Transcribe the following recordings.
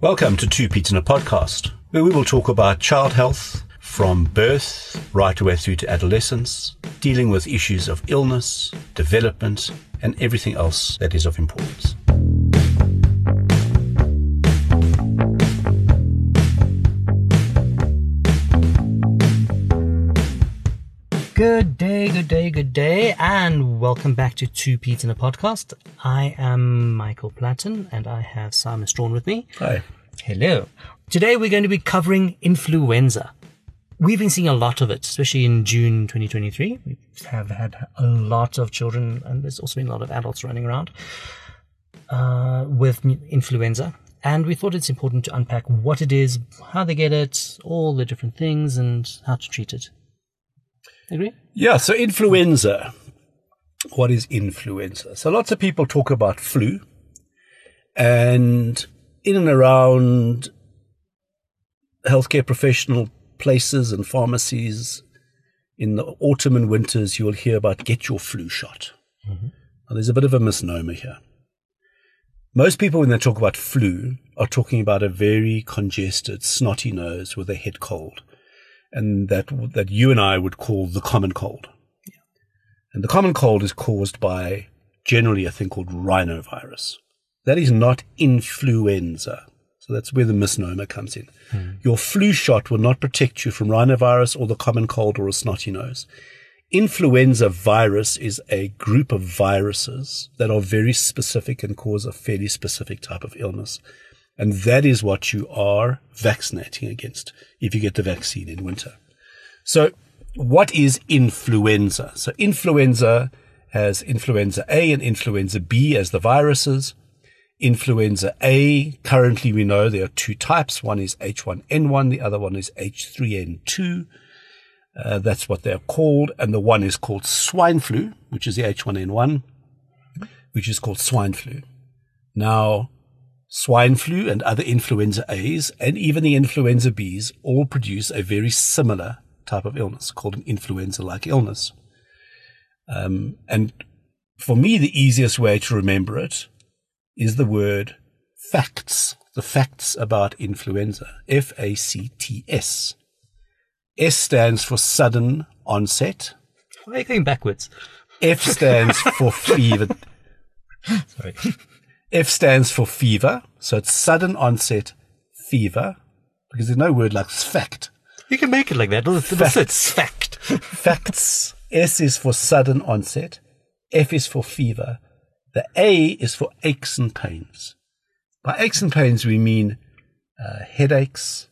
Welcome to Two Paeds in a Podcast, where we will talk about child health from birth right the way through to adolescence, dealing with issues of illness, development, and everything else that is of importance. Good day, good day, good day, and welcome back to Two Paeds in a Podcast. I am Michael Platten, and I have Simon Strawn with me. Hi. Hello. Today we're going to be covering influenza. We've been seeing a lot of it, especially in June 2023. We have had a lot of children, and there's also been a lot of adults running around uh, with influenza. And we thought it's important to unpack what it is, how they get it, all the different things, and how to treat it. Agree? Yeah, so influenza. What is influenza? So lots of people talk about flu, and in and around healthcare professional places and pharmacies in the autumn and winters, you will hear about get your flu shot. Mm-hmm. Now, there's a bit of a misnomer here. Most people, when they talk about flu, are talking about a very congested, snotty nose with a head cold and that that you and I would call the common cold. Yeah. And the common cold is caused by generally a thing called rhinovirus. That is not influenza. So that's where the misnomer comes in. Mm. Your flu shot will not protect you from rhinovirus or the common cold or a snotty nose. Influenza virus is a group of viruses that are very specific and cause a fairly specific type of illness. And that is what you are vaccinating against if you get the vaccine in winter. So what is influenza? So influenza has influenza A and influenza B as the viruses. Influenza A, currently we know there are two types. One is H1N1, the other one is H3N2. Uh, that's what they're called. And the one is called swine flu, which is the H1N1, which is called swine flu. Now, Swine flu and other influenza A's and even the influenza B's all produce a very similar type of illness called an influenza-like illness. Um, and for me, the easiest way to remember it is the word facts, the facts about influenza, F-A-C-T-S. S stands for sudden onset. Why are you going backwards? F stands for fever. Sorry. F stands for fever. So it's sudden onset fever because there's no word like fact. You can make it like that. Facts. fact. Facts. S is for sudden onset. F is for fever. The A is for aches and pains. By aches and pains, we mean uh, headaches,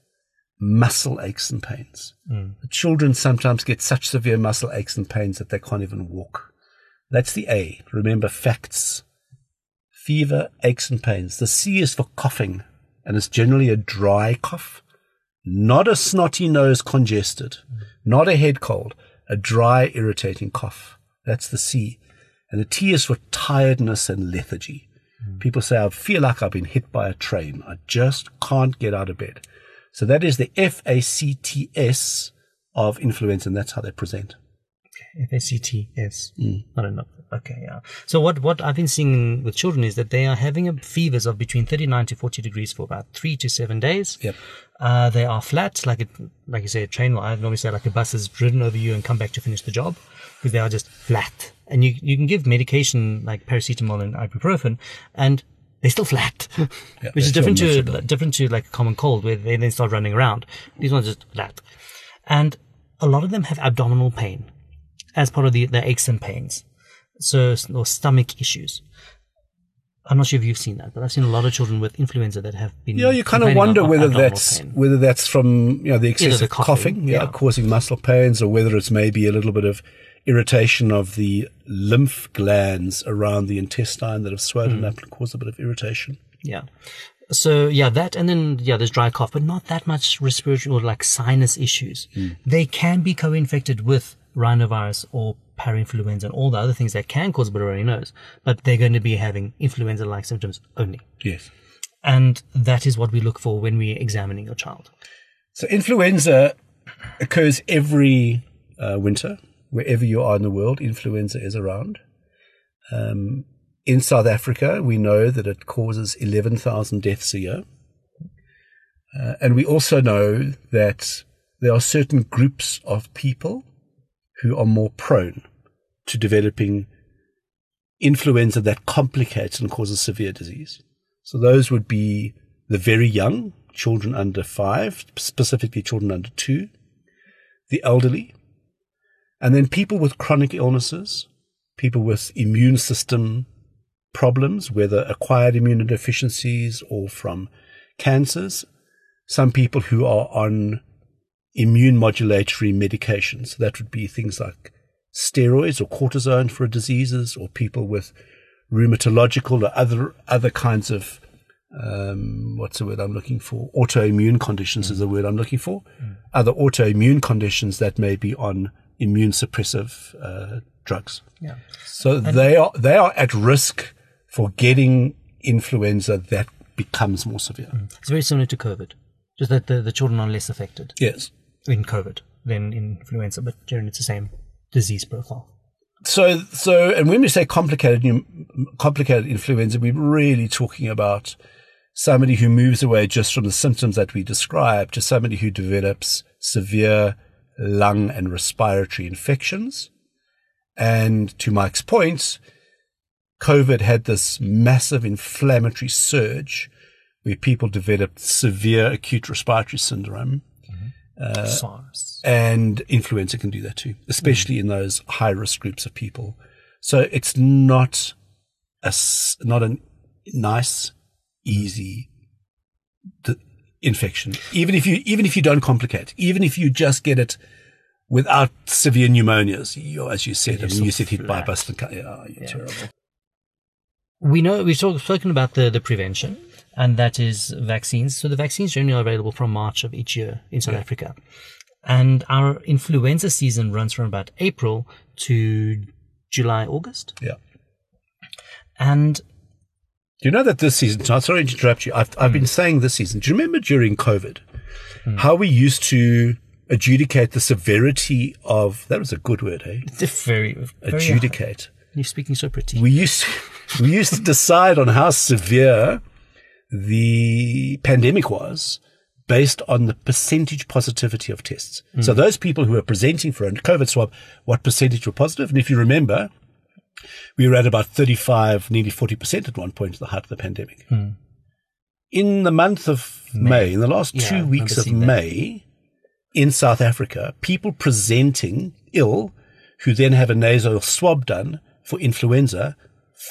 muscle aches and pains. Mm. The children sometimes get such severe muscle aches and pains that they can't even walk. That's the A. Remember facts fever, aches and pains. The C is for coughing, and it's generally a dry cough, not a snotty nose congested, not a head cold, a dry, irritating cough. That's the C. And the T is for tiredness and lethargy. Mm. People say, I feel like I've been hit by a train. I just can't get out of bed. So that is the F A C T S of influenza, and that's how they present. F A C T S. Mm. I don't know. Okay, yeah. So what, what I've been seeing with children is that they are having a fevers of between 39 to 40 degrees for about three to seven days. Yep. Uh, they are flat, like it, like you say, a train, I normally say like a bus has ridden over you and come back to finish the job because they are just flat. And you, you can give medication like paracetamol and ibuprofen and they're still flat, yeah, which is different to, different to like a common cold where they then start running around. These ones are just flat. And a lot of them have abdominal pain as part of the, the aches and pains so or stomach issues. I'm not sure if you've seen that, but I've seen a lot of children with influenza that have been. Yeah, you kind of wonder whether that's pain. whether that's from you know the excessive coughing, coughing yeah, yeah, causing muscle pains, or whether it's maybe a little bit of irritation of the lymph glands around the intestine that have swollen mm. up and cause a bit of irritation. Yeah. So yeah, that and then yeah, there's dry cough, but not that much respiratory or like sinus issues. Mm. They can be co-infected with rhinovirus or parainfluenza and all the other things that can cause a bit of runny nose, but they're going to be having influenza-like symptoms only. Yes. And that is what we look for when we're examining your child. So influenza occurs every uh, winter, wherever you are in the world, influenza is around. Um, in South Africa, we know that it causes 11,000 deaths a year. Uh, and we also know that there are certain groups of people who are more prone to developing influenza that complicates and causes severe disease. So those would be the very young, children under five, specifically children under two, the elderly, and then people with chronic illnesses, people with immune system problems, whether acquired immunodeficiencies or from cancers, some people who are on immune modulatory medications. That would be things like steroids or cortisone for diseases, or people with rheumatological or other other kinds of um, what's the word I'm looking for? Autoimmune conditions mm. is the word I'm looking for. Mm. Other autoimmune conditions that may be on immune suppressive uh, drugs. Yeah. So and they are they are at risk for getting influenza that becomes more severe. Mm. It's very similar to COVID, just that the, the children are less affected. Yes. In COVID than in influenza, but generally it's the same disease profile. So, so, and when we say complicated, complicated influenza, we're really talking about somebody who moves away just from the symptoms that we describe to somebody who develops severe lung and respiratory infections. And to Mike's point, COVID had this massive inflammatory surge where people developed severe acute respiratory syndrome. Uh. And influenza can do that too, especially mm. in those high risk groups of people. So it's not a, not a nice easy the infection. Even if you, even if you don't complicate, even if you just get it without severe pneumonias, you as you said, I mean, you said hit by a bus. And, Yeah, you're yeah. terrible. We know we've talk, spoken about the, the prevention, and that is vaccines. So the vaccines generally are available from March of each year in South yeah. Africa. And our influenza season runs from about April to July, August. Yeah. And do you know that this season, sorry to interrupt you, I've, I've mm. been saying this season, do you remember during COVID mm. how we used to adjudicate the severity of, that was a good word, eh? It's very, very adjudicate. Hard. You're speaking so pretty. We used, we used to decide on how severe the pandemic was based on the percentage positivity of tests. Mm. So those people who were presenting for a COVID swab, what percentage were positive? And if you remember, we were at about 35, nearly 40% at one point at the height of the pandemic. Hmm. In the month of May, May in the last yeah, two weeks of May, that. in South Africa, people presenting ill who then have a nasal swab done for influenza,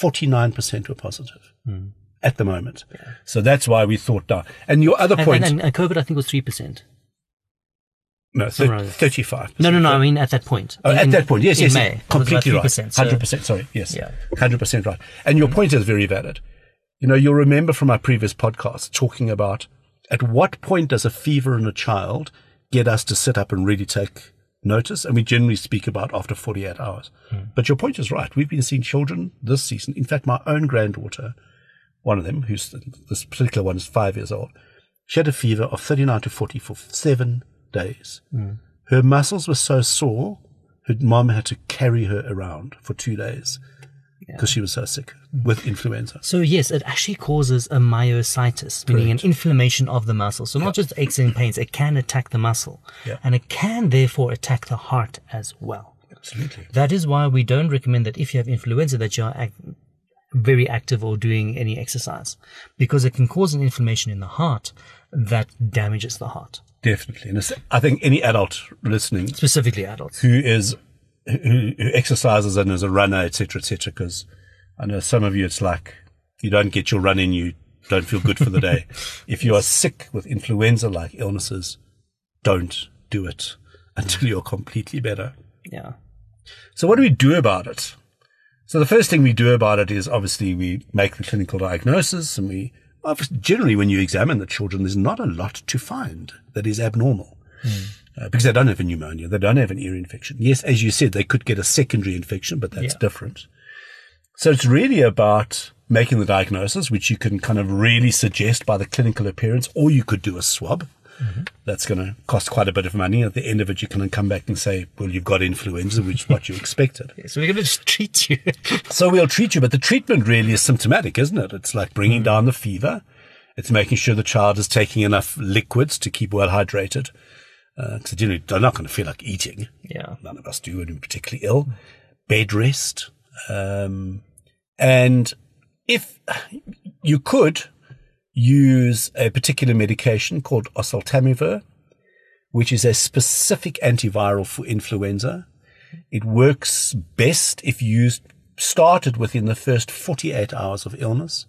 49% were positive hmm. At the moment. Yeah. So that's why we thought, down. and your other point. And, and, and COVID, I think, was 3%. No, th- 35 No, no, no. I mean, at that point. Oh, in, at that point. Yes, yes. May, completely right. 100%. Sorry. Yes. Yeah. 100% right. And your point is very valid. You know, you'll remember from our previous podcast talking about at what point does a fever in a child get us to sit up and really take notice? And we generally speak about after 48 hours. Hmm. But your point is right. We've been seeing children this season. In fact, my own granddaughter, one of them, who's this particular one is five years old, she had a fever of 39 to 40 for seven days. Mm. Her muscles were so sore, her mom had to carry her around for two days because yeah. she was so sick with influenza. So yes, it actually causes a myositis, meaning Correct. an inflammation of the muscle. So not just aches and pains, it can attack the muscle. Yeah. And it can therefore attack the heart as well. Absolutely. That is why we don't recommend that if you have influenza that you are very active or doing any exercise because it can cause an inflammation in the heart that damages the heart. Definitely. And I think any adult listening, specifically adults, who is, who, who exercises and is a runner, etc., etc., because I know some of you, it's like you don't get your run in, you don't feel good for the day. if you are sick with influenza like illnesses, don't do it until you're completely better. Yeah. So what do we do about it? So the first thing we do about it is obviously we make the clinical diagnosis and we generally, when you examine the children, there's not a lot to find that is abnormal. Mm. Uh, because they don't have a pneumonia, they don't have an ear infection. Yes, as you said, they could get a secondary infection, but that's yeah. different. So it's really about making the diagnosis, which you can kind of really suggest by the clinical appearance, or you could do a swab. Mm-hmm. That's going to cost quite a bit of money. At the end of it, you can come back and say, well, you've got influenza, which is what you expected. yeah, so we're going to just treat you. so we'll treat you, but the treatment really is symptomatic, isn't it? It's like bringing mm. down the fever It's making sure the child is taking enough liquids to keep well hydrated. Because uh, generally they're not going to feel like eating. Yeah. None of us do when we're particularly ill. Bed rest. Um, and if you could use a particular medication called oseltamivir, which is a specific antiviral for influenza. It works best if used started within the first 48 hours of illness.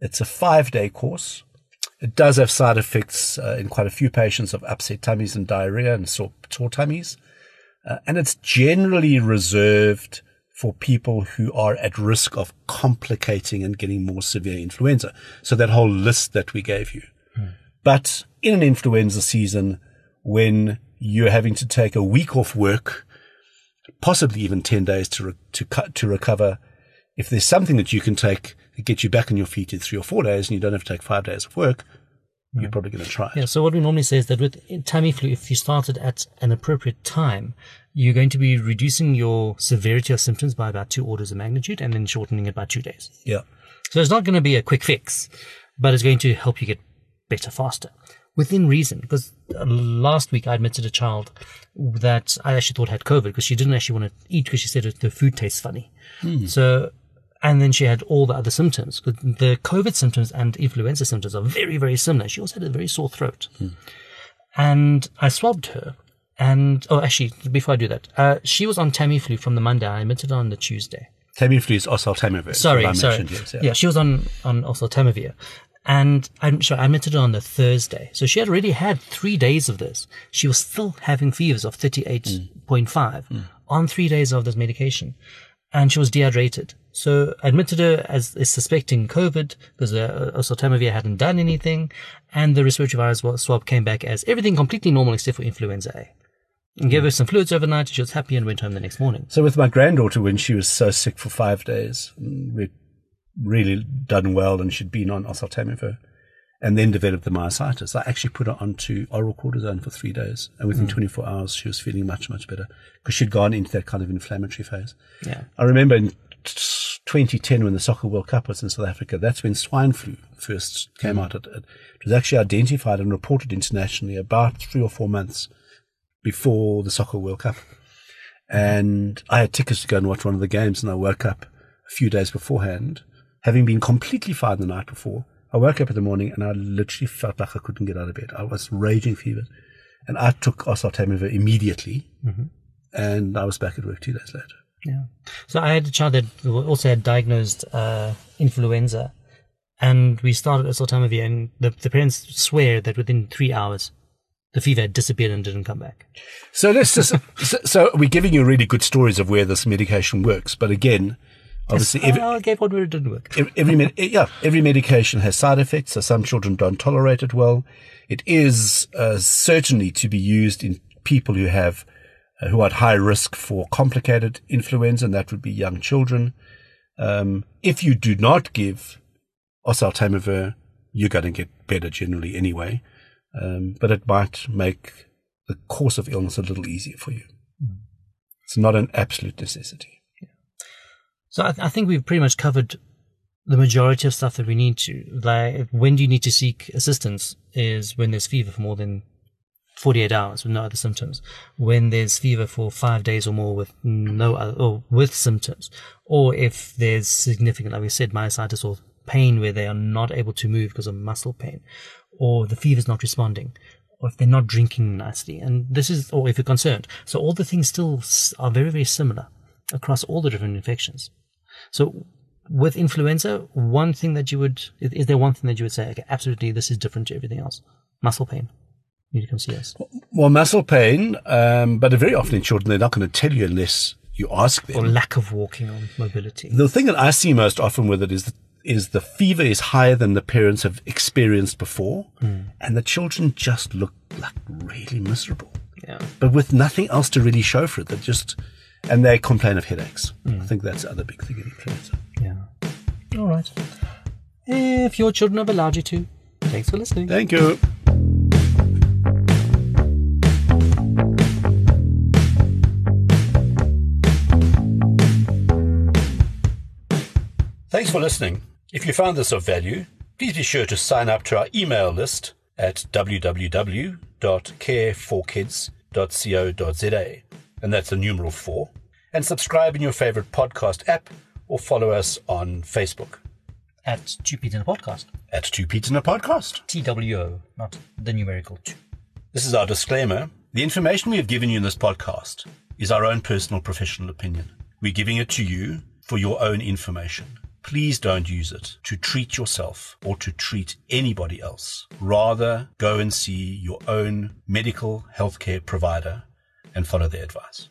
It's a five day course. It does have side effects uh, in quite a few patients of upset tummies and diarrhea and sore, sore tummies. Uh, and it's generally reserved for people who are at risk of complicating and getting more severe influenza. So that whole list that we gave you. Hmm. But in an influenza season, when you're having to take a week off work, possibly even 10 days to, re- to, cut, to recover, if there's something that you can take to get you back on your feet in three or four days and you don't have to take five days of work, you're hmm. probably going to try it. Yeah. So what we normally say is that with Tamiflu, if you started at an appropriate time, you're going to be reducing your severity of symptoms by about two orders of magnitude and then shortening it by two days. Yeah. So it's not going to be a quick fix, but it's going to help you get better faster within reason. Because uh, last week I admitted a child that I actually thought had COVID because she didn't actually want to eat because she said the food tastes funny. Hmm. So, and then she had all the other symptoms. The COVID symptoms and influenza symptoms are very, very similar. She also had a very sore throat. Hmm. And I swabbed her and, oh, actually, before I do that, uh, she was on Tamiflu from the Monday. I admitted her on the Tuesday. Tamiflu is oseltamivir. Sorry, sorry. Yes, yeah. yeah. she was on, on oseltamivir. And I'm sorry, I admitted her on the Thursday. So she had already had three days of this. She was still having fevers of 38.5 mm. mm. on three days of this medication. And she was dehydrated. So admitted her as suspecting COVID because uh, oseltamivir hadn't done anything. And the respiratory virus swab came back as everything completely normal except for influenza A and gave her some fluids overnight. And she was happy and went home the next morning. So with my granddaughter, when she was so sick for five days, we'd really done well and she'd been on oseltamivir and then developed the myositis. I actually put her onto oral cortisone for three days, and within mm. 24 hours, she was feeling much, much better because she'd gone into that kind of inflammatory phase. Yeah. I remember in 2010 when the Soccer World Cup was in South Africa, that's when swine flu first came out. It, it was actually identified and reported internationally about three or four months before the Soccer World Cup. And I had tickets to go and watch one of the games, and I woke up a few days beforehand, having been completely fine the night before. I woke up in the morning and I literally felt like I couldn't get out of bed. I was raging fever. And I took oseltamivir immediately, mm-hmm. and I was back at work two days later. Yeah. So I had a child that also had diagnosed uh, influenza, and we started at this time of year, and the, the parents swear that within three hours the fever had disappeared and didn't come back. So let's just, so, so, we're giving you really good stories of where this medication works, but again, obviously, every, I gave one where it didn't work. Every, every yeah, every medication has side effects. So some children don't tolerate it well. It is uh, certainly to be used in people who have who are at high risk for complicated influenza, and that would be young children. Um, if you do not give oseltamivir, you're going to get better generally anyway um, but it might make the course of illness a little easier for you. Mm. It's not an absolute necessity. Yeah. So I, th- I, think we've pretty much covered the majority of stuff that we need to. Like, when do you need to seek assistance? Is when there's fever for more than 48 hours with no other symptoms. When there's fever for five days or more with no other, or with symptoms, or if there's significant, like we said, myositis or pain where they are not able to move because of muscle pain, or the fever's not responding, or if they're not drinking nicely. And this is, or if you're concerned. So all the things still are very, very similar across all the different infections. So with influenza, one thing that you would, is there one thing that you would say, okay, absolutely, this is different to everything else? Muscle pain. You to come see us. Well, muscle pain, um, but very often in children, they're not going to tell you unless you ask them. Or lack of walking or mobility. The thing that I see most often with it is that is the fever is higher than the parents have experienced before, mm. and the children just look like really miserable. Yeah. But with nothing else to really show for it, they just and they complain of headaches. Mm. I think that's the other big thing in influenza. Yeah. All right. If your children have allowed you to, thanks for listening. Thank you. Thanks for listening. If you found this of value, Please be sure to sign up to our email list at www.care4kids.co.za. And that's the numeral four. And subscribe in your favorite podcast app or follow us on Facebook At Two Paed in a Podcast. at Two Paeds in a Podcast. TWO, not the numerical two. This is our disclaimer. The information we have given you in this podcast is our own personal professional opinion. We're giving it to you for your own information. Please don't use it to treat yourself or to treat anybody else. Rather, go and see your own medical healthcare provider and follow their advice.